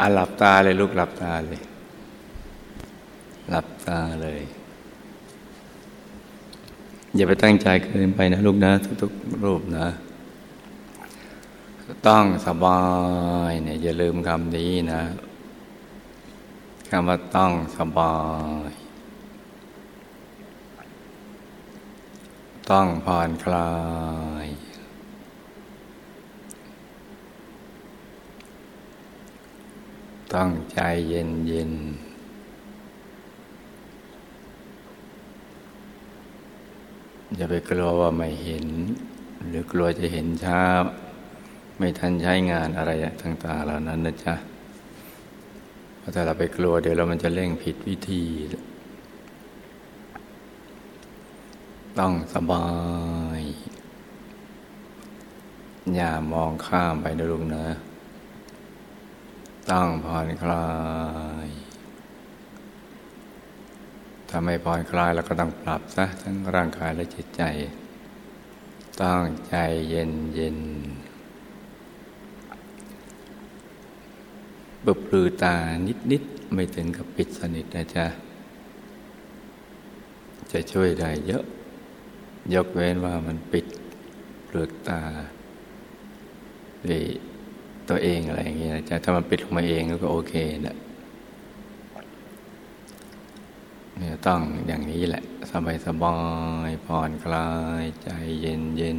อะหลับตาเลยลูกหลับตาเลย หลับตาเลย อย่าไปตั้งใจเกินไปนะลูกนะ ทุกๆรูปนะ ต้องสบายเนี่ยอย่าลืมคำนี้นะคำว่าต้องสบาย ต้องผ่อนคลาย ต้องใจเย็นเย็นอย่าไปกลัวว่าไม่เห็น หรือกลัวจะเห็นช้า ไม่ทันใช้งานอะไรต่างๆเหล่านั้นนะจ๊ะเพราะถ้าเราไปกลัวเดี๋ยวเรามันจะเร่งผิดวิธี ต้องสบาย อย่ามองข้ามไปนะลุงนะ ต้องผ่อนคลายถ้าไม่ผ่อนคลายเราก็ต้องปรับซะทั้งร่างกายและจิตใจ ต้องใจเย็นเย็นบุบลือตานิดนิดไม่ถึงกับปิดสนิทนะจ๊ะ จะช่วยได้เยอะ ยกเว้นว่ามันปิดเปลือกตาด้วย ตัวเองอะไรอย่างเงี้ยจะถ้ามันปิดลงมาเองก็โอเคนะเนี่ยต้องอย่างนี้แหละ สบายสบายผ่อนคลายใจเย็นเย็น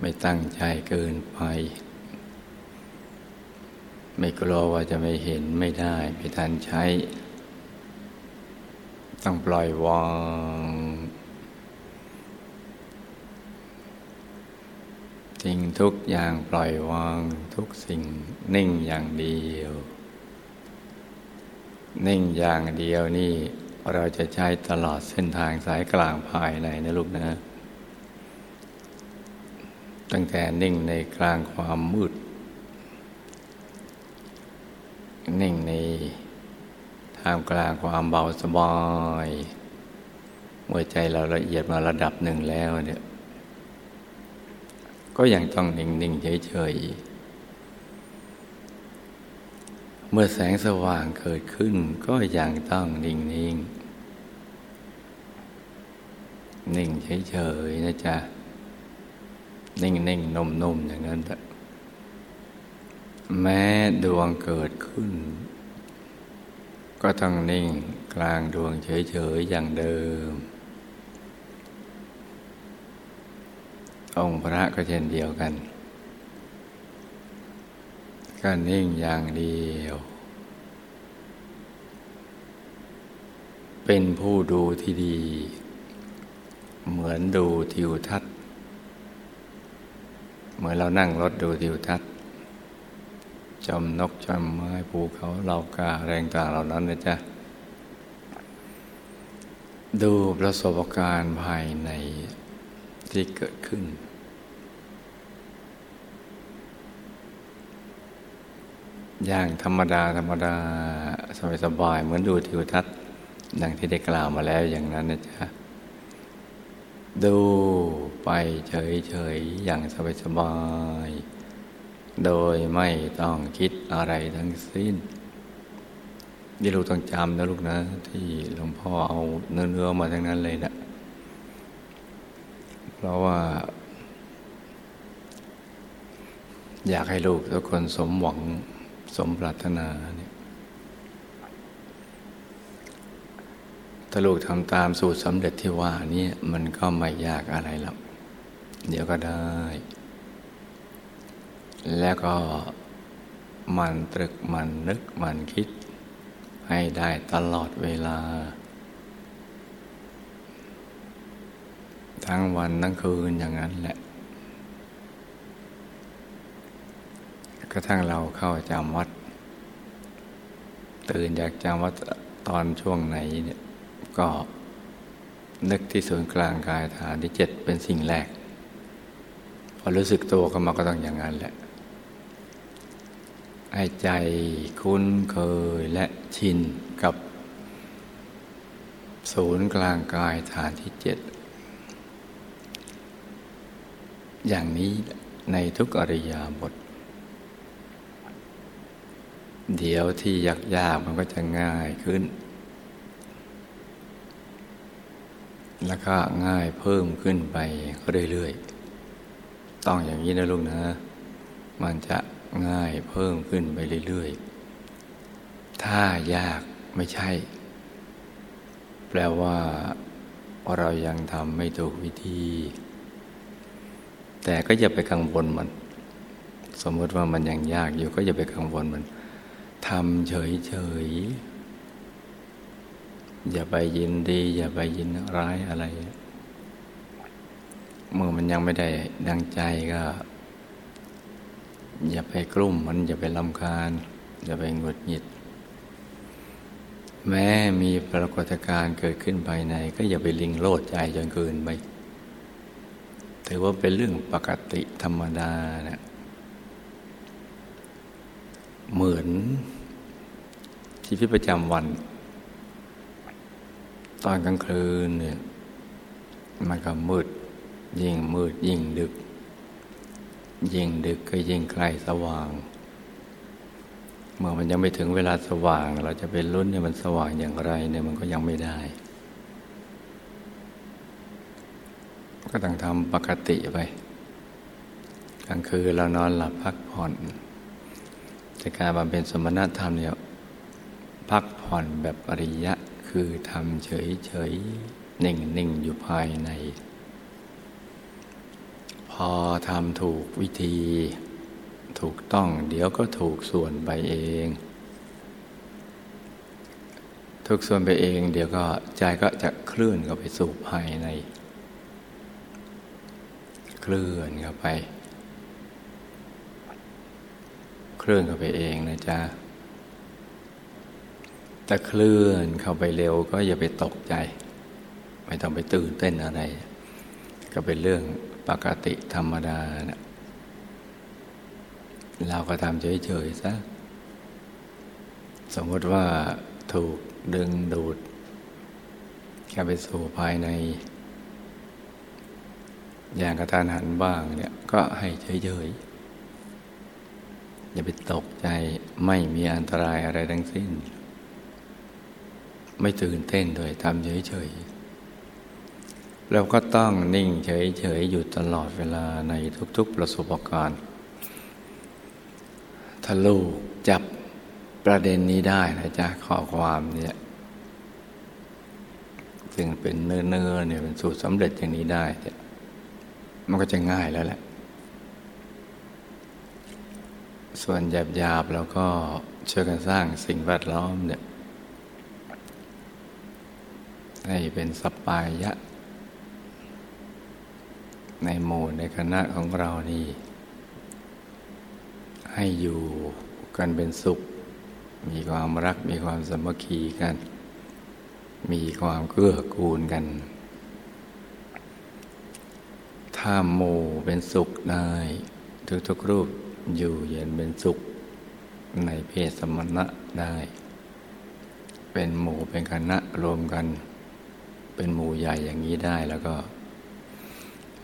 ไม่ตั้งใจเกินไป ไม่กลัวว่าจะไม่เห็นไม่ได้ ไม่ทันใช้ ต้องปล่อยวาง สิ่งทุกอย่างปล่อยวางทุกสิ่งนิ่งอย่างเดียว นิ่งอย่างเดียวนี่เราจะใช้ตลอดเส้นทางสายกลางภายในนะลูกนะ ตั้งแต่นิ่งในกลางความมืด นิ่งในท่ามกลางความเบาสบายเมื่อใจเราละเอียดมาระดับหนึ่งแล้วเนี่ย ก็ยังต้องนิ่ง ๆ เฉย ๆ เมื่อแสงสว่างเกิดขึ้น ก็ยังต้องนิ่ง ๆ นิ่งเฉย ๆ นะจ๊ะ นิ่ง ๆ นุ่ม ๆ อย่างนั้นแม้ดวงเกิดขึ้น ก็ต้องนิ่งกลางดวงเฉย ๆ อย่างเดิม องค์พระก็เช่นเดียวกัน ก็นิ่งอย่างเดียว เป็นผู้ดูที่ดี เหมือนดูทิวทัศน์ เหมือนเรานั่งรถดูทิวทัศน์จมนกจมไม้ภูเขาเหล่ากาแรงต่างเหล่านั้นนะจ๊ะดูประสบการณ์ภายในที่เกิดขึ้น ย่างธรรมดา ธรรมดา สบายสบายเหมือนดูทิวทัศน์ดังที่ได้กล่าวมาแล้วอย่างนั้นนะจ๊ะ ดูไปเฉยๆ อย่างสบายสบาย โดยไม่ต้องคิดอะไรทั้งสิ้น นี่ลูกต้องจำนะลูกนะ ที่หลวงพ่อเอาเนื้อๆมาทั้งนั้นเลยนะเพราะว่าอยากให้ลูกทุกคนสมหวัง สมปรารถนาเนี่ยถ้าลูกทำตามสูตรสำเร็จที่ว่านี่มันก็ไม่ยากอะไรหรอกเดี๋ยวก็ได้ แล้วก็มันตรึกมันนึกมันคิด ให้ได้ตลอดเวลา ทั้งวันทั้งคืนอย่างนั้นแหละ กระทั่งเราเข้าจำวัด ตื่นอยากจำวัดตอนช่วงไหนเนี่ยก็นึกที่ศูนย์กลางกายฐานที่เจ็ดเป็นสิ่งแรก พอรู้สึกตัวก็มาก็ต้องอย่างนั้นแหละให้ใจคุ้นเคยและชินกับ ศูนย์กลางกายฐานที่เจ็ดอย่างนี้ในทุกอริยาบท เดี๋ยวที่ยากๆมันก็จะง่ายขึ้น แล้วก็ง่ายเพิ่มขึ้นไปเรื่อยๆ ต้องอย่างนี้นะลูกนะ มันจะง่ายเพิ่มขึ้นไปเรื่อยๆ ถ้ายากไม่ใช่ แปลว่าเรายังทำไม่ถูกวิธี แต่ก็อย่าไปกังวลมัน สมมติว่ามันยังยากอยู่ก็อย่าไปกังวลมัน ทำเฉยๆ อย่าไปยินดี อย่าไปยินร้ายอะไร เมื่อมันยังไม่ได้ดังใจก็ อย่าไปกลุ้มมันอย่าไปลำคาญ อย่าไปหงุดหงิด แม้มีปรากฏการณ์เกิดขึ้นภายใน ก็อย่าไปลิงโลดใจจนเกินไปถือว่าเป็นเรื่องปกติธรรมดานะ เหมือนชีวิตประจำวัน ตอนกลางคืนเนี่ยมันก็มืด ยิ่งมืดยิ่งดึก ยิ่งดึกก็ยิ่งใกล้สว่าง เมื่อมันยังไม่ถึงเวลาสว่าง เราจะเป็นรุ่นเนี่ยมันสว่างอย่างไรเนี่ยมันก็ยังไม่ได้ ก็ต้องทำปกติไปกลางคืนเรานอนหลับพักผ่อน แต่การบำเพ็ญสมณธรรมเนี่ยพักผ่อนแบบปริยะคือทำเฉยเฉยนิ่งนิ่งอยู่ภายใน พอทำถูกวิธี ถูกต้องเดี๋ยวก็ถูกส่วนไปเองทุกส่วนไปเอง เดี๋ยวก็ใจก็จะเคลื่อนเข้าไปสู่ภายใน เคลื่อนเข้าไป ลื่อนเข้าไปเองนะจ๊ะถ้าเคลื่อนเข้าไปเร็วก็อย่าไปตกใจ ไม่ต้องไปตื่นเต้นอะไร ก็เป็นเรื่องปกติธรรมดานะเราก็ทำเฉยๆซะสมมติว่าถูกดึงดูดเข้าไปสู่ภายใน อย่างกระทานหันบ้างเนี่ยก็ให้เฉยๆ อย่าไปตกใจไม่มีอันตรายอะไรทั้งสิ้น ไม่ตื่นเต้นโดยทำเฉยๆเราก็ต้องนิ่งเฉยๆอยู่ตลอดเวลาในทุกๆประสบการณ์ถ้าลูกจับประเด็นนี้ได้นะจ๊ะข้อความเนี่ยซึ่งเป็นเนื้อๆเนี่ยเป็นสูตรสำเร็จอย่างนี้ได้มันก็จะง่ายแล้วแหละ ส่วนหยาบๆแล้วก็ช่วยกันสร้างสิ่งแวดล้อมเนี่ยให้เป็นสปายะ ในหมู่ในคณะของเรานี่ ให้อยู่กันเป็นสุข มีความรักมีความสมัคคีกัน มีความเกื้อกูลกัน ถ้าหมู่เป็นสุขได้ทุกๆรูป อยู่เย็นเป็นสุขในเพศสมณะได้ เป็นหมู่เป็นคณะรวมกัน เป็นหมู่ใหญ่อย่างนี้ได้แล้วก็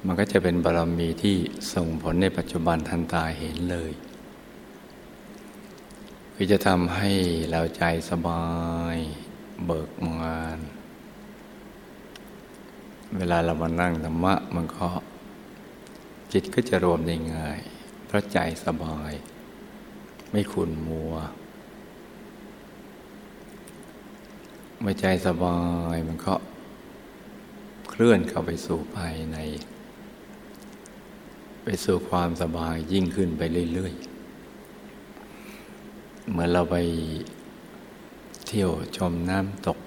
มันก็จะเป็นบารมีที่ส่งผลในปัจจุบันทันตาเห็นเลย คือจะทำให้เราใจสบายเบิกมานเวลาเรามานั่งธรรมะมันก็จิตก็จะรวมได้ง่าย ราะใจสบาย ไม่ขุนมัว เมื่อใจสบายมันก็เคลื่อนเข้าไปสู่ภายใน ไปสู่ความสบายยิ่งขึ้นไปเรื่อยๆเมื่อเราไปเที่ยวชมน้ำตก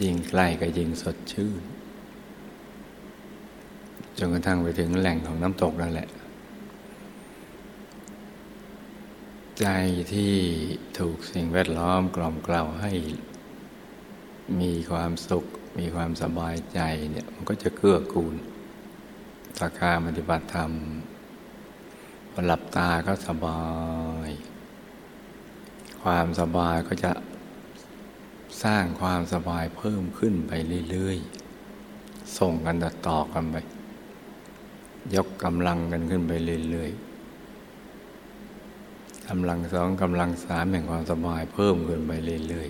ยิ่งใกล้ก็ยิ่งสดชื่น จนกระทั่งไปถึงแหล่งของน้ำตกนั่นแหละ ใจที่ถูกสิ่งแวดล้อมกล่อมกล่าวให้ มีความสุข มีความสบายใจเนี่ยมันก็จะเกื้อกูลตาการปฏิบัติธรรมพอหลับตาก็สบาย ความสบายก็จะสร้างความสบายเพิ่มขึ้นไปเรื่อย ๆ ส่งกันต่อกันไป ยกกำลังกันขึ้นไปเรื่อยๆกำลังสองกำลังสามแห่งความสบายเพิ่มขึ้นไปเรื่อย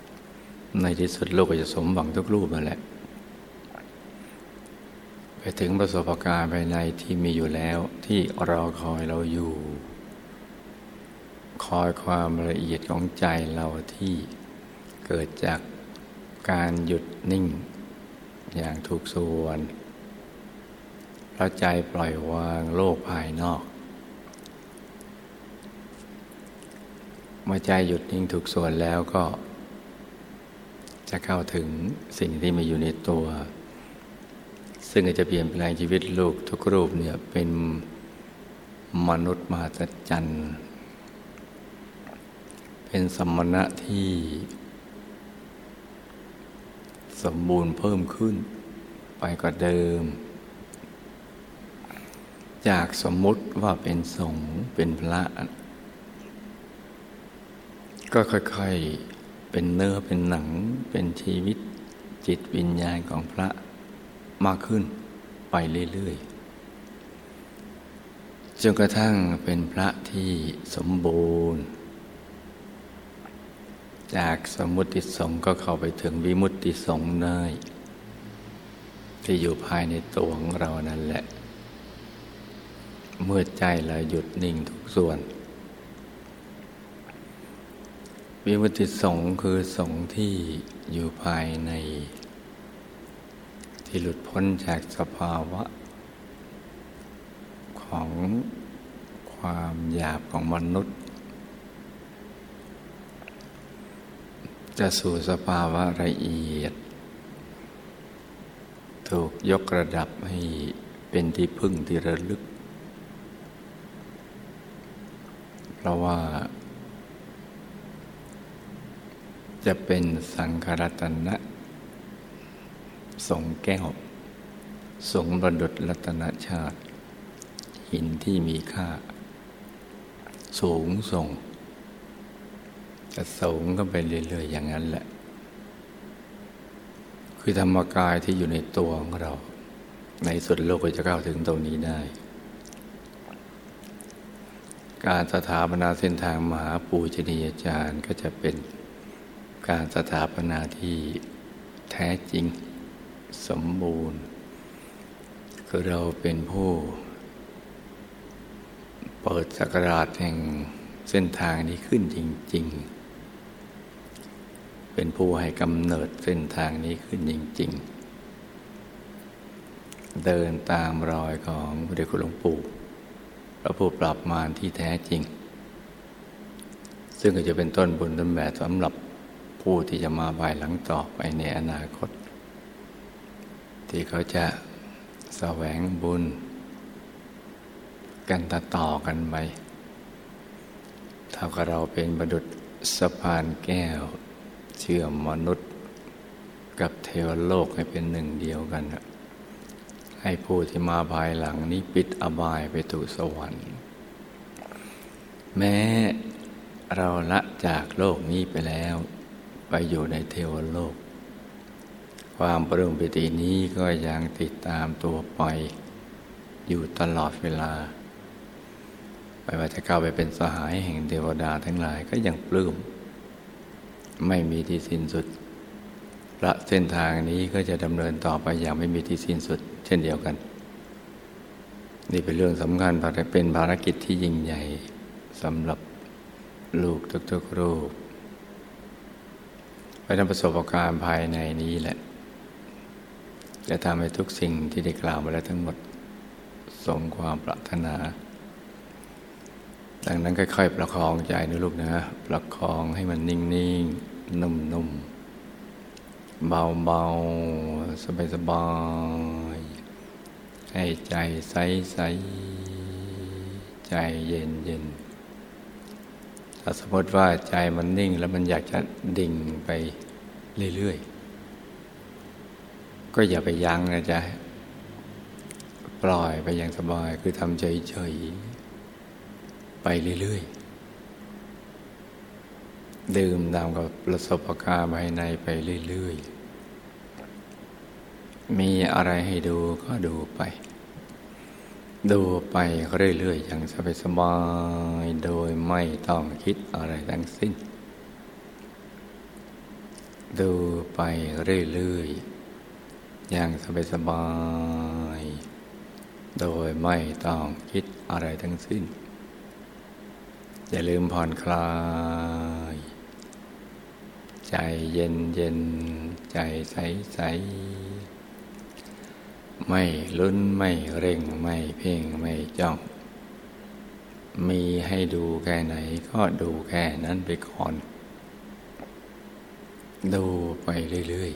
ๆ ในที่สุดโลกก็จะสมหวังทุกรูปนั่นแหละ ไปถึงประสบการณ์ภายในที่มีอยู่แล้วที่รอคอยเราอยู่ คอยความละเอียดของใจเราที่เกิดจากการหยุดนิ่งอย่างถูกส่วน พระใจปล่อยวางโลกภายนอก เมื่อใจหยุดนิ่งถูกส่วนแล้วก็ จะเข้าถึงสิ่งที่มีอยู่ในตัว ซึ่งจะเปลี่ยนแปลงชีวิตลูกทุกรูปเนี่ยเป็นมนุษย์มหัศจรรย์เป็นสมณะที่สมบูรณ์เพิ่มขึ้นไปกว่าเดิม จากสมมุติว่าเป็นสงฆ์เป็นพระ ก็ค่อยๆเป็นเนื้อเป็นหนังเป็นชีวิตจิตวิญญาณของพระมากขึ้นไปเรื่อยๆจนกระทั่งเป็นพระที่สมบูรณ์ จากสมุติสงก็เข้าไปถึงวิมุตติสงเนยที่อยู่ภายในตัวของเรานั่นแหละ เมื่อใจเราหยุดนิ่งทุกส่วน วิมุติสงคือสงที่อยู่ภายใน ที่หลุดพ้นจากสภาวะ ของความหยาบของมนุษย์ จะสู่สภาวะละเอียด ถูกยกระดับให้เป็นที่พึ่งที่ระลึก เพ ราะว่า จะเป็นสังขรัตนะสงแก้ว สงประดุดรัตนชาติ หินที่มีค่า สูงส่ง จะสูงก็ไปเรื่อยๆอย่างนั้นแหละ คือธรรมกายที่อยู่ในตัวของเรา ในสุดโลกก็จะเข้าถึงตรงนี้ได้ การสถาปนาเส้นทางมหาปูชนียาจารย์ก็จะเป็นการสถาปนาที่แท้จริงสมบูรณ์ คือเราเป็นผู้ เปิดสักราชแห่งเส้นทางนี้ขึ้นจริง ๆ เป็นผู้ให้กำเนิดเส้นทางนี้ขึ้นจริง ๆ เดินตามรอยของพระเดชคุณหลวงปู่ พระผู้ปรับมารที่แท้จริง ซึ่งก็จะเป็นต้นบุญต้นแบบสำหรับผู้ที่จะมาภายหลังต่อไปในอนาคต ที่เขาจะแสวงบุญ กันต่อต่อกันไปเท่ากับเราเป็นบดุษสะพานแก้ว เชื่อมมนุษย์ กับเทวโลกให้เป็นหนึ่งเดียวกัน ให้ผู้ที่มาภายหลังนี้ปิดอบายไปถูสวรรค์ แม้เราละจากโลกนี้ไปแล้ว ไปอยู่ในเทวโลก ความปรุงปิตินี้ก็ยังติดตามตัวไป อยู่ตลอดเวลา ไม่ว่าจะเข้าไปเป็นสหายแห่งเทวดาทั้งหลายก็ยังปลื้มไม่มีที่สิ้นสุดพระเส้นทางนี้ก็จะดำเนินต่อไปอย่างไม่มีที่สิ้นสุด เช่นเดียวกัน นี่เป็นเรื่องสำคัญเป็นภารกิจที่ยิ่งใหญ่สำหรับลูกทุกๆรูปไปทำประสบการณ์ภายในนี้แหละ จะทำให้ทุกสิ่งที่ได้กล่าวมาแล้วทั้งหมดสมความปรารถนา ดังนั้นค่อยๆ ประคองใจนะลูกนะ ประคองให้มันนิ่งๆ นุ่มๆ เบาๆ สบายๆ ให้ใจใสๆใจเย็นๆถ้าสมมติว่าใจมันนิ่งแล้วมันอยากจะดิ่งไปเรื่อยๆ ก็อย่าไปยั้งนะจ๊ะ ปล่อยไปอย่างสบายคือทำเฉยๆ ไปเรื่อยๆ ดื่มดำกับประสบการณ์ภายในไปเรื่อยๆ มีอะไรให้ดูก็ดูไป ดูไปเรื่อยๆอย่างสบายๆโดยไม่ต้องคิดอะไรทั้งสิ้น ดูไปเรื่อยๆอย่างสบายๆโดยไม่ต้องคิดอะไรทั้งสิ้น อย่าลืมผ่อนคลาย ใจเย็นเย็นใจใสใส ไม่ลุ้นไม่เร่งไม่เพ่งไม่จ้อง มีให้ดูแค่ไหนก็ดูแค่นั้นไปก่อน ดูไปเรื่อย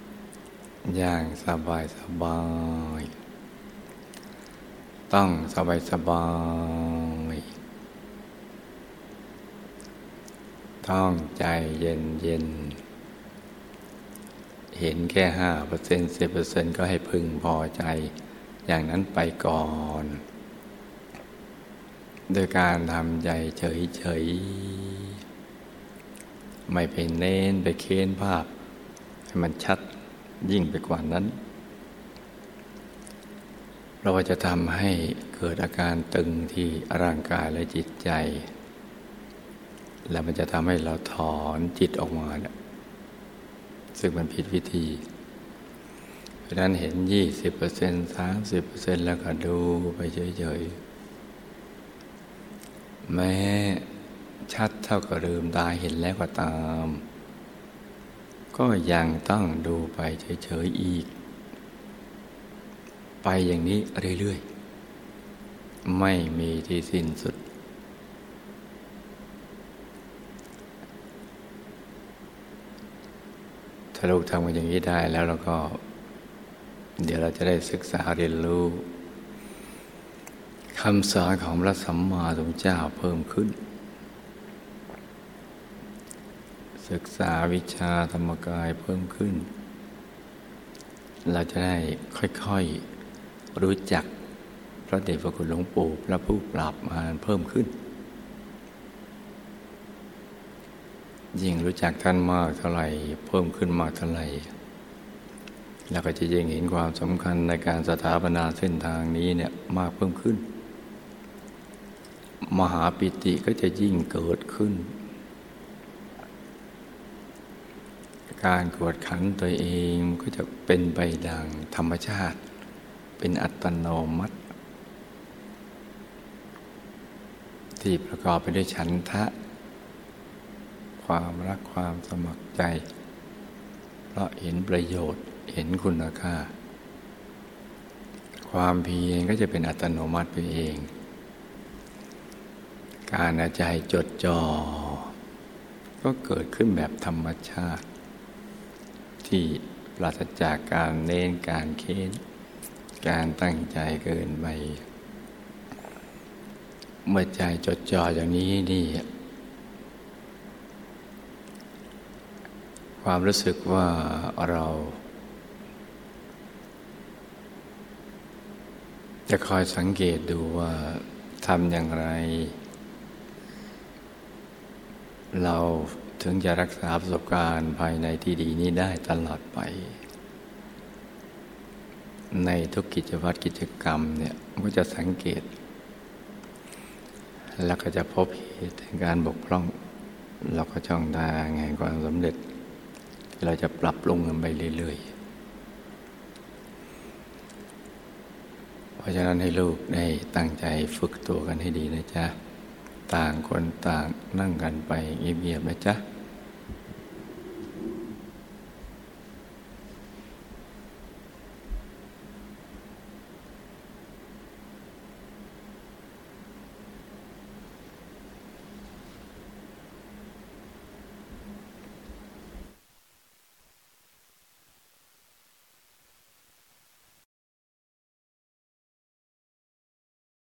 ๆ อย่างสบายสบาย ต้องสบายสบายต้องใจเย็นเย็น เห็นแค่ห้าเปอร์เซ็นต์สิบเปอร์เซ็นต์ก็ให้พึงพอใจ อย่างนั้นไปก่อน โดยการทำใจเฉยๆ ไม่เป็นเน้นไปเค้นภาพ ให้มันชัดยิ่งไปกว่านั้น เราจะทำให้เกิดอาการตึงที่ร่างกายและจิตใจ แล้วมันจะทำให้เราถอนจิตออกมาเนี่ย ซึ่งมันผิดวิธีเพราะนั้นเห็นยี่สิบเปอร์เซ็นต์สามสิบเปอร์เซ็นต์แล้วก็ดูไปเฉยๆ แม้ชัดเท่ากับลืมตาเห็นแล้วก็ตาม ก็ยังต้องดูไปเฉยๆอีก ไปอย่างนี้เรื่อยๆ ไม่มีที่สิ้นสุด ถ้าลูกทำกันอย่างนี้ได้แล้วเราก็ เดี๋ยวเราจะได้ศึกษาเรียนรู้คำสอนของพระสัมมาสัมพุทธเจ้าเพิ่มขึ้น ศึกษาวิชาธรรมกายเพิ่มขึ้น เราจะได้ค่อยๆรู้จักพระเดชพระคุณหลวงปู่พระผู้ปราบมารเพิ่มขึ้น ยิ่งรู้จักท่านมากเท่าไหร่ เพิ่มขึ้นมากเท่าไหร่เราก็จะยิ่งเห็นความสำคัญในการสถาปนาเส้นทางนี้เนี่ยมากเพิ่มขึ้น มหาปิติก็จะยิ่งเกิดขึ้น การกวดขันตัวเองก็จะเป็นไปดังธรรมชาติ เป็นอัตโนมัติ ที่ประกอบไปด้วยฉันทะ ความรักความสมัครใจ เพราะเห็นประโยชน์เห็นคุณค่า ความเพียรก็จะเป็นอัตโนมัติไปเอง การอาใจจดจอ่อก็เกิดขึ้นแบบธรรมชาติ ที่ปราศจากการเน้นการเค้น การตั้งใจเกินไปเมื่อใจจดจ่ออย่างนี้นี่ ความรู้สึกว่าเราจะคอยสังเกตดูว่าทำอย่างไร เราถึงจะรักษาประสบการณ์ภายในที่ดีนี้ได้ตลอดไป ในทุกกิจวัตรกิจกรรมเนี่ยก็จะสังเกต แล้วก็จะพบเหตุการบกพร่อง เราก็ช่องทางแห่งความสำเร็จ เราจะปรับปรุงกันไปเรื่อยๆ เพราะฉะนั้นให้ลูกได้ตั้งใจฝึกตัวกันให้ดีนะจ๊ะ ต่างคนต่างนั่งกันไปเงียบๆนะจ๊ะ